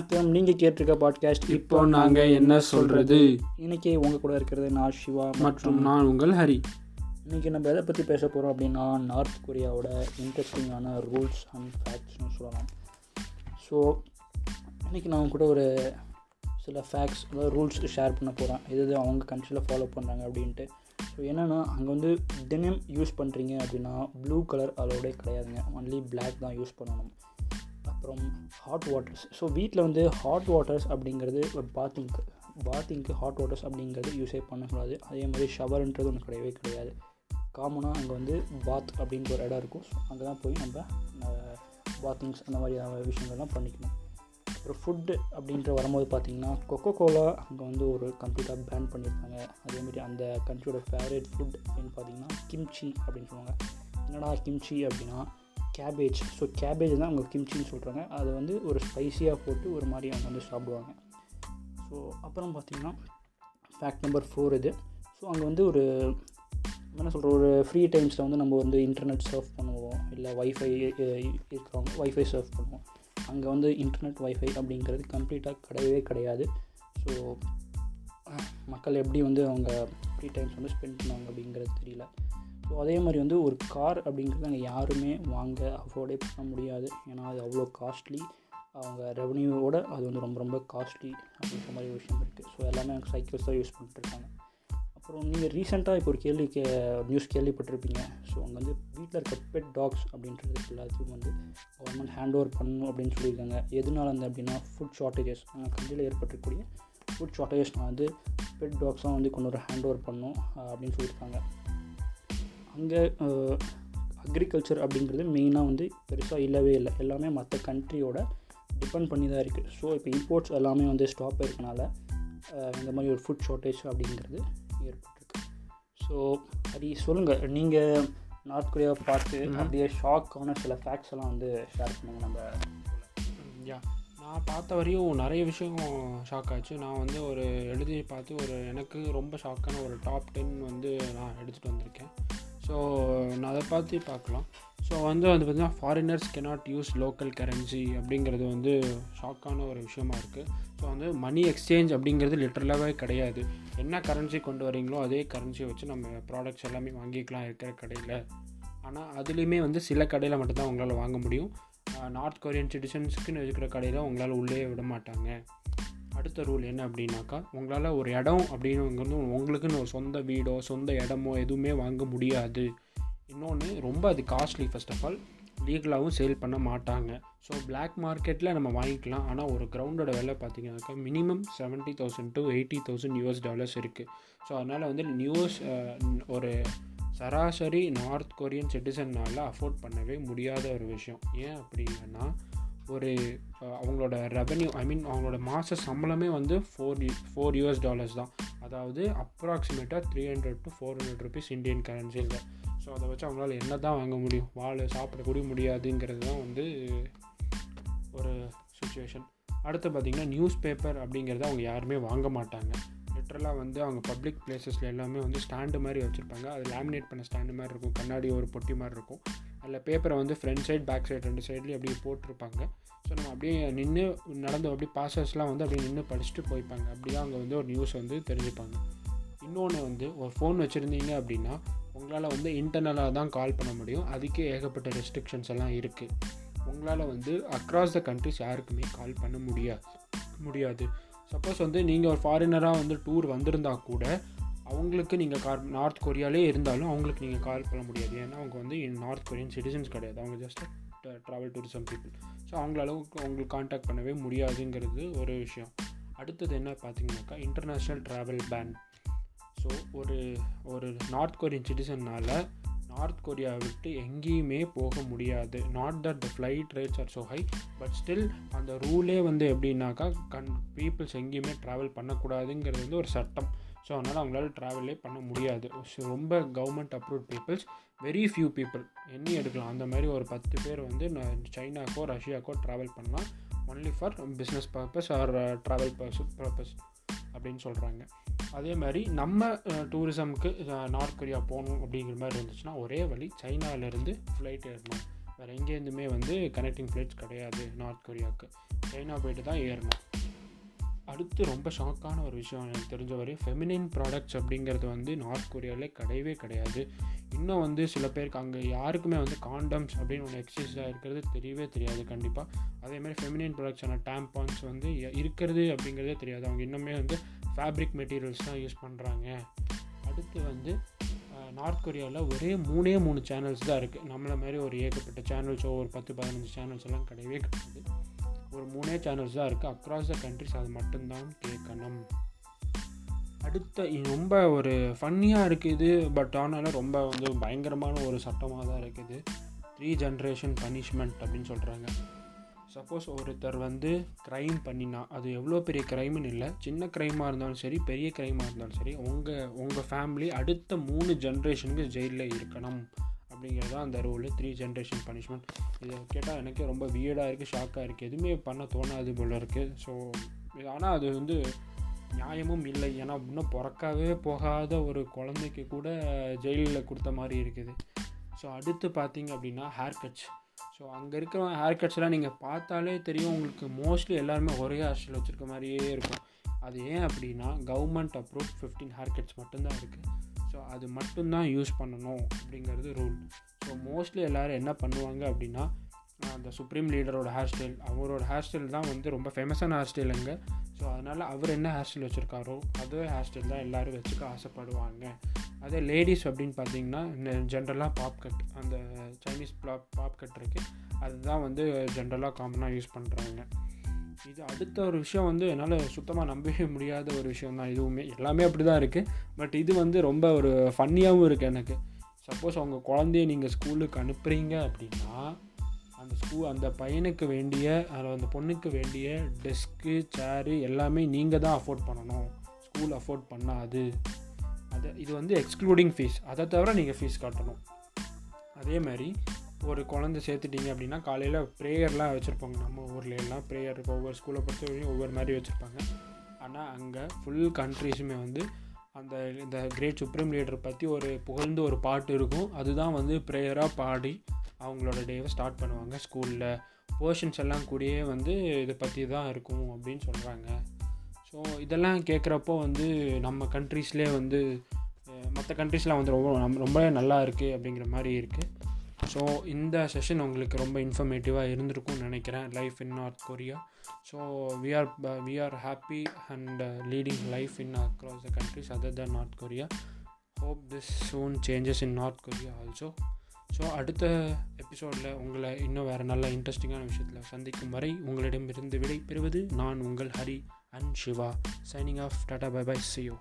வணக்கம். நீங்கள் கேட்டிருக்க பாட்காஸ்ட் இப்போ நாங்க என்ன சொல்றது? இன்னைக்கு உங்கள் கூட இருக்கிறது நான் சிவா மற்றும் நான் உங்கள் ஹரி. இன்னைக்கு நம்ம எதை பற்றி பேச போகிறோம் அப்படின்னா நார்த் கொரியாவோட இன்ட்ரெஸ்டிங்கான ரூல்ஸ் அண்ட் ஃபேக்ட்ஸ்னு சொல்லலாம். ஸோ இன்னைக்கு நான் கூட ஒரு சில ஃபேக்ட்ஸ் அதாவது ரூல்ஸ் ஷேர் பண்ண போகிறேன் எது எது அவங்க கண்ட்ரியில் ஃபாலோ பண்ணுறாங்க அப்படின்ட்டு. ஸோ என்னென்னா அங்கே வந்து தினம் யூஸ் பண்ணுறீங்க அப்படின்னா ப்ளூ கலர் அளவுடைய கிடையாதுங்க. ஒன்லி Black தான் யூஸ் பண்ணணும். அப்புறம் ஹாட் வாட்டர்ஸ் ஸோ வீட்டில் வந்து ஹாட் வாட்டர்ஸ் அப்படிங்கிறது பாத்திங்க்கு பாத்திங்க்கு ஹாட் வாட்டர்ஸ் அப்படிங்கிறது யூஸே பண்ணக்கூடாது. அதே மாதிரி ஷவர்ன்றது ஒன்று கிடையவே கிடையாது. காமனாக அங்கே வந்து பாத் அப்படின்ற ஒரு இடம் இருக்கும். ஸோ அங்கே தான் போய் நம்ம பாத்திங்ஸ் அந்த மாதிரி விஷயங்கள்லாம் பண்ணிக்கணும். அப்புறம் ஃபுட்டு அப்படின்ற வரும்போது பார்த்திங்கன்னா கொக்கோ கோலா அங்கே வந்து ஒரு கம்ப்ளீட்டாக பேன் பண்ணியிருக்காங்க அதேமாதிரி அந்த கண்ட்ரியோட ஃபேவரட் ஃபுட் அப்படின்னு பார்த்தீங்கன்னா கிம்ச்சி அப்படின்னு சொல்லுவாங்க. என்னடா கிம்ச்சி அப்படின்னா கேபேஜ் ஸோ கேபேஜ் தான் அவங்க கிம்ச்சின்னு சொல்கிறாங்க அதை வந்து ஒரு ஸ்பைசியாக போட்டு ஒரு மாதிரி அவங்க வந்து சாப்பிடுவாங்க. ஸோ அப்புறம் பார்த்திங்கன்னா ஃபேக்ட் நம்பர் ஃபோர் இது. ஸோ அங்கே வந்து ஒரு என்ன சொல்கிற ஒரு ஃப்ரீ டைம்ஸில் வந்து நம்ம வந்து இன்டர்நெட் சர்ஃப் பண்ணுவோம். இல்லை வைஃபை இருக்கிறவங்க ஒய்ஃபை சர்ஃப் பண்ணுவோம். அங்கே வந்து இன்டர்நெட் ஒய்ஃபை அப்படிங்கிறது கம்ப்ளீட்டாக கிடையவே கிடையாது. ஸோ மக்கள் எப்படி வந்து அவங்க ஃப்ரீ டைம்ஸ் வந்து ஸ்பெண்ட் பண்ணுவாங்க அப்படிங்கிறது தெரியல. ஸோ அதே மாதிரி வந்து ஒரு கார் அப்படிங்கிறது அங்கே யாருமே வாங்க அஃபோர்டே பண்ண முடியாது. ஏன்னா அது அவ்வளோ காஸ்ட்லி அவங்க ரெவன்யூவோட அது வந்து ரொம்ப ரொம்ப காஸ்ட்லி அப்படின்ற மாதிரி ஒரு விஷயம் இருக்குது ஸோ எல்லாமே எனக்கு சைக்கிள்ஸ் தான் யூஸ் பண்ணிட்டுருக்காங்க. அப்புறம் நீங்கள் ரீசெண்டாக இப்போ ஒரு கேள்வி கே நியூஸ் கேள்விப்பட்டிருப்பீங்க. ஸோ அங்கே வந்து வீட்டில் இருக்க பெட் டாக்ஸ் அப்படின்றது எல்லாத்தையும் வந்து கவர்மெண்ட் ஹேண்ட் ஓவர் பண்ணணும் அப்படின்னு சொல்லியிருக்காங்க. எதனால வந்து அப்படின்னா ஃபுட் ஷார்ட்டேஜஸ் கண்ட்ரியில் ஏற்பட்டிருக்கக்கூடிய ஃபுட் ஷார்ட்டேஜஸ் வந்து பெட் டாக்ஸாக வந்து கொண்டு வர ஹேண்ட் ஓவர் பண்ணணும் அப்படின்னு சொல்லியிருக்காங்க. அங்கே அக்ரிகல்ச்சர் அப்படிங்கிறது மெயினாக வந்து பெருசாக இல்லவே இல்லை. எல்லாமே மற்ற கண்ட்ரியோட டிபெண்ட் பண்ணி தான் இருக்குது ஸோ இப்போ இம்போர்ட்ஸ் எல்லாமே வந்து ஸ்டாப் இருக்கனால இந்த மாதிரி ஒரு ஃபுட் ஷார்ட்டேஜ் அப்படிங்கிறது ஏற்பட்டிருக்கு. ஸோ அது சொல்லுங்கள் நீங்கள் நார்த் கொரியாவை பார்த்து அப்படியே ஷாக்கான சில ஃபேக்ட்ஸ் எல்லாம் வந்து ஷேர் பண்ணுங்க. நம்ம யா நான் பார்த்த வரையும் நிறைய விஷயம் ஷாக் ஆச்சு. நான் வந்து ஒரு எழுதி பார்த்து ஒரு எனக்கு ரொம்ப ஷாக்கான ஒரு டாப் டென் வந்து நான் எடுத்துகிட்டு வந்திருக்கேன். ஸோ நான் அதை பார்த்து பார்க்கலாம். ஸோ வந்து வந்து பார்த்திங்கன்னா foreigners cannot use local currency அப்படிங்கிறது வந்து ஷாக்கான ஒரு விஷயமா இருக்குது ஸோ வந்து மணி எக்ஸ்சேஞ்ச் அப்படிங்கிறது லிட்டரலாகவே கிடையாது. என்ன கரன்சி கொண்டு வரீங்களோ அதே கரன்சியை வச்சு நம்ம ப்ராடக்ட்ஸ் எல்லாமே வாங்கிக்கலாம் இருக்கிற கடையில். ஆனால் அதுலேயுமே வந்து சில கடையில் மட்டும்தான் உங்களால் வாங்க முடியும். நார்த் கொரியன் சிட்டிசன்ஸுக்குன்னு இருக்கிற கடையில் உங்களால் உள்ளே விட மாட்டாங்க. அடுத்த ரூல் என்ன அப்படின்னாக்கா உங்களால் ஒரு இடம் அப்படின்னு உங்களுக்குன்னு ஒரு சொந்த வீடோ சொந்த இடமோ எதுவுமே வாங்க முடியாது. இன்னொன்று ரொம்ப அது காஸ்ட்லி ஃபர்ஸ்ட் ஆஃப் ஆல் லீகலாகவும் சேல் பண்ண மாட்டாங்க. ஸோ பிளாக் மார்க்கெட்டில் நம்ம வாங்கிக்கலாம். ஆனால் ஒரு கிரவுண்டோட விலை பார்த்தீங்கன்னாக்கா minimum seventy thousand to eighty thousand US dollars இருக்குது ஸோ அதனால் வந்து நியூஸ் ஒரு சராசரி நார்த் கொரியன் சிட்டிசன்னால் அஃபோர்ட் பண்ணவே முடியாத ஒரு விஷயம். ஏன் அப்படின்னா ஒரு அவங்களோட ரெவன்யூ ஐ மீன் அவங்களோட மாத சம்பளமே வந்து ஃபோர் ஃபோர் யூஎஸ் டாலர்ஸ் தான். அதாவது அப்ராக்சிமேட்டாக three hundred to four hundred rupees Indian கரன்சியில் so அதை வச்சு அவங்களால என்ன தான் வாங்க முடியும்? வாழை சாப்பிட முடியாதுங்கிறது தான் வந்து ஒரு சுச்சுவேஷன் அடுத்து பார்த்திங்கன்னா நியூஸ் பேப்பர் அப்படிங்கிறத அவங்க யாருமே வாங்க மாட்டாங்க. லிட்ரலாக வந்து அவங்க பப்ளிக் பிளேசஸில் எல்லாமே வந்து ஸ்டாண்டு மாதிரி வச்சுருப்பாங்க. அது லேமினேட் பண்ண ஸ்டாண்டு மாதிரி இருக்கும். கண்ணாடி ஒரு பொட்டி மாதிரி இருக்கும். அதில் பேப்பரை வந்து ஃப்ரண்ட் சைடு பேக் சைடு ரெண்டு சைட்லேயும் அப்படியே போட்டிருப்பாங்க. ஸோ நம்ம அப்படியே நின்று நடந்து அப்படியே பாசஸ்லாம் வந்து அப்படியே நின்று படிச்சுட்டு போய்ப்பாங்க. அப்படி தான் அங்கே வந்து ஒரு நியூஸ் வந்து தெரிஞ்சுப்பாங்க. இன்னொன்று வந்து ஒரு ஃபோன் வச்சுருந்தீங்க அப்படின்னா உங்களால் வந்து இன்டர்னலாக தான் கால் பண்ண முடியும். அதுக்கே ஏகப்பட்ட ரெஸ்ட்ரிக்ஷன்ஸ் எல்லாம் இருக்குது உங்களால் வந்து அக்ராஸ் த கண்ட்ரிஸ் யாருக்குமே கால் பண்ண முடியாது முடியாது. சப்போஸ் வந்து நீங்கள் ஒரு ஃபாரினராக வந்து டூர் வந்திருந்தா கூட அவங்களுக்கு நீங்கள் கார் நார்த் கொரியாலே இருந்தாலும் அவங்களுக்கு நீங்கள் கால் பண்ண முடியாது. ஏன்னா அவங்க வந்து நார்த் கொரியன் சிட்டிசன்ஸ் கிடையாது. அவங்க just travel tourism people so அவங்கள அளவுக்கு அவங்களுக்கு காண்டாக்ட் பண்ணவே முடியாதுங்கிறது ஒரு விஷயம். அடுத்தது என்ன பார்த்தீங்கன்னாக்கா இன்டர்நேஷ்னல் ட்ராவல் பேன் ஸோ ஒரு ஒரு நார்த் கொரியன் சிட்டிசன்னால் நார்த் கொரியா விட்டு எங்கேயுமே போக முடியாது. Not that the flight rates are so high but still அந்த ரூலே வந்து எப்படின்னாக்கா கண் பீப்புள்ஸ் எங்கேயுமே ட்ராவல் பண்ணக்கூடாதுங்கிறது வந்து ஒரு சட்டம். ஸோ அதனால் அவங்களால ட்ராவலே பண்ண முடியாது. ரொம்ப government approve peoples very few people எண்ணி எடுக்கலாம். அந்த மாதிரி ஒரு பத்து பேர் வந்து நான் சைனாக்கோ ரஷ்யாக்கோ ட்ராவல் பண்ணலாம். Only for business purpose or travel purpose அப்படின்னு சொல்கிறாங்க அதே மாதிரி நம்ம டூரிசம்க்கு நார்த் கொரியா போகணும் அப்படிங்கிற மாதிரி இருந்துச்சுன்னா ஒரே வழி சைனாவிலேருந்து ஃப்ளைட் ஏறணும். வேறு எங்கேருந்துமே வந்து கனெக்டிங் ஃப்ளைட்ஸ் கிடையாது நார்த் கொரியாவுக்கு சைனா போயிட்டு தான் ஏறணும். அடுத்து ரொம்ப ஷாக்கான ஒரு விஷயம் எனக்கு தெரிஞ்ச வரையும் ஃபெமினின் ப்ராடக்ட்ஸ் அப்படிங்கிறது வந்து நார்த் கொரியாவில் கிடையவே கிடையாது. இன்னும் வந்து சில பேருக்கு அங்கே யாருக்குமே வந்து காண்டம்ஸ் அப்படின்னு ஒன்று எக்ஸசைஸாக இருக்கிறது தெரியவே தெரியாது கண்டிப்பாக அதேமாதிரி ஃபெமினின் ப்ராடக்ட்ஸான டேம்பான்ஸ் வந்து இருக்கிறது அப்படிங்கிறதே தெரியாது. அவங்க இன்னுமே வந்து ஃபேப்ரிக் மெட்டீரியல்ஸ் தான் யூஸ் பண்ணுறாங்க அடுத்து வந்து நார்த் கொரியாவில் ஒரே மூணே மூணு சேனல்ஸ் தான் இருக்குது நம்மளை மாதிரி ஒரு ஏகப்பட்ட சேனல்ஸோ ஒரு பத்து பதினஞ்சு சேனல்ஸ் எல்லாம் கிடையவே கிடையாது. ஒரு மூணே சேனல்ஸ் தான் இருக்குது அக்ராஸ் த கண்ட்ரிஸ் அது மட்டும்தான் கேட்கணும். அடுத்த ரொம்ப ஒரு ஃபன்னியாக இருக்குது. பட் ஆனாலும் ரொம்ப வந்து பயங்கரமான ஒரு சட்டமாக தான் இருக்குது. த்ரீ ஜென்ரேஷன் பனிஷ்மெண்ட் அப்படின்னு சொல்கிறாங்க சப்போஸ் ஒருத்தர் வந்து க்ரைம் பண்ணினா அது எவ்வளோ பெரிய க்ரைம்னு இல்லை. சின்ன க்ரைமாக இருந்தாலும் சரி பெரிய க்ரைமாக இருந்தாலும் சரி உங்கள் உங்கள் ஃபேமிலி அடுத்த மூணு ஜென்ரேஷனுக்கு ஜெயிலில் இருக்கணும். அப்படிங்கிறது தான் அந்த ரூலு த்ரீ ஜென்ரேஷன் பனிஷ்மெண்ட் இதை கேட்டால் எனக்கே ரொம்ப வியர்டாக இருக்குது ஷாக்காக இருக்குது எதுவுமே பண்ண தோணாது போல் இருக்குது ஸோ ஆனால் அது வந்து நியாயமும் இல்லை. ஏன்னா இன்னும் பிறக்கவே போகாத ஒரு குழந்தைக்கு கூட ஜெயிலில் கொடுத்த மாதிரி இருக்குது. ஸோ அடுத்து பார்த்தீங்க அப்படின்னா ஹேர் கட்ஸ் ஸோ அங்கே இருக்கிற ஹேர் கட்ஸ்லாம் நீங்கள் பார்த்தாலே தெரியும். உங்களுக்கு மோஸ்ட்லி எல்லாருமே ஒரே ஹேர் ஸ்டைல் வச்சுருக்க மாதிரியே இருக்கும். அது ஏன் அப்படின்னா government approve fifteen hair cuts மட்டும்தான் இருக்குது ஸோ அது மட்டும்தான் யூஸ் பண்ணணும் அப்படிங்கிறது ரூல் ஸோ மோஸ்ட்லி எல்லோரும் என்ன பண்ணுவாங்க அப்படின்னா அந்த சுப்ரீம் லீடரோட ஹேர் ஸ்டைல் அவரோட ஹேர் ஸ்டைல் தான் வந்து ரொம்ப ஃபேமஸான ஹேர் ஸ்டைல் அங்கே. ஸோ அதனால் அவர் என்ன ஹேர் ஸ்டைல் வச்சுருக்காரோ அதே ஹேர் ஸ்டைல் தான் எல்லோரும் வச்சுக்க ஆசைப்படுவாங்க. அதே லேடிஸ் அப்படின்னு பார்த்தீங்கன்னா ஜென்ரலாக பாப் கட் அந்த சைனீஸ் பாப் பாப் கட் இருக்குது அதுதான் வந்து ஜென்ரலாக காமனாக யூஸ் பண்ணுறாங்க இது அடுத்த ஒரு விஷயம் வந்து என்னால் சுத்தமாக நம்பவே முடியாத ஒரு விஷயம் தான். இதுவுமே எல்லாமே அப்படி தான் இருக்குது பட் இது வந்து ரொம்ப ஒரு ஃபன்னியாகவும் இருக்குது எனக்கு. சப்போஸ் அவங்க குழந்தைய நீங்கள் ஸ்கூலுக்கு அனுப்புகிறீங்க அப்படின்னா அந்த ஸ்கூ அந்த பையனுக்கு வேண்டிய அந்த பொண்ணுக்கு வேண்டிய டெஸ்க்கு சேரு எல்லாமே நீங்கள் தான் அஃபோர்ட் பண்ணணும். ஸ்கூல் அஃபோர்ட் பண்ணாது. அது இது வந்து எக்ஸ்க்ளூடிங் ஃபீஸ் அதை தவிர நீங்கள் ஃபீஸ் காட்டணும். அதே மாதிரி ஒரு குழந்தை சேர்த்துட்டிங்க அப்படின்னா காலையில் ப்ரேயர்லாம் வச்சுருப்பாங்க. நம்ம ஊரில் எல்லாம் ப்ரேயர் ஒவ்வொரு ஸ்கூலை பொறுத்த வரைக்கும் ஒவ்வொரு மாதிரி வச்சுருப்பாங்க. ஆனால் அங்கே ஃபுல் கண்ட்ரீஸுமே வந்து அந்த இந்த கிரேட் சுப்ரீம் லீடர் பற்றி ஒரு புகழ்ந்து ஒரு பாட்டு இருக்கும். அதுதான் வந்து ப்ரேயராக பாடி அவங்களோட டேவை ஸ்டார்ட் பண்ணுவாங்க ஸ்கூலில் போர்ஷன்ஸ் எல்லாம் கூடயே வந்து இதை பற்றி தான் இருக்கும் அப்படின்னு சொல்கிறாங்க ஸோ இதெல்லாம் கேட்குறப்போ வந்து நம்ம கண்ட்ரீஸ்லேயே வந்து மற்ற கண்ட்ரீஸ்லாம் வந்து ரொம்ப ரொம்ப நல்லா இருக்குது அப்படிங்கிற மாதிரி இருக்குது ஸோ இந்த செஷன் உங்களுக்கு ரொம்ப இன்ஃபர்மேட்டிவாக இருந்திருக்கும்னு நினைக்கிறேன். Life in North Korea so we are we are happy and leading life in across the countries other the North Korea hope this soon changes in North Korea also so அடுத்த எபிசோடில் உங்களை இன்னும் வேறு நல்ல இன்ட்ரெஸ்டிங்கான விஷயத்தில் சந்திக்கும் வரை உங்களிடமிருந்து விடை பெறுவது நான் உங்கள் Hari and Siva. Signing off tata bye bye ciao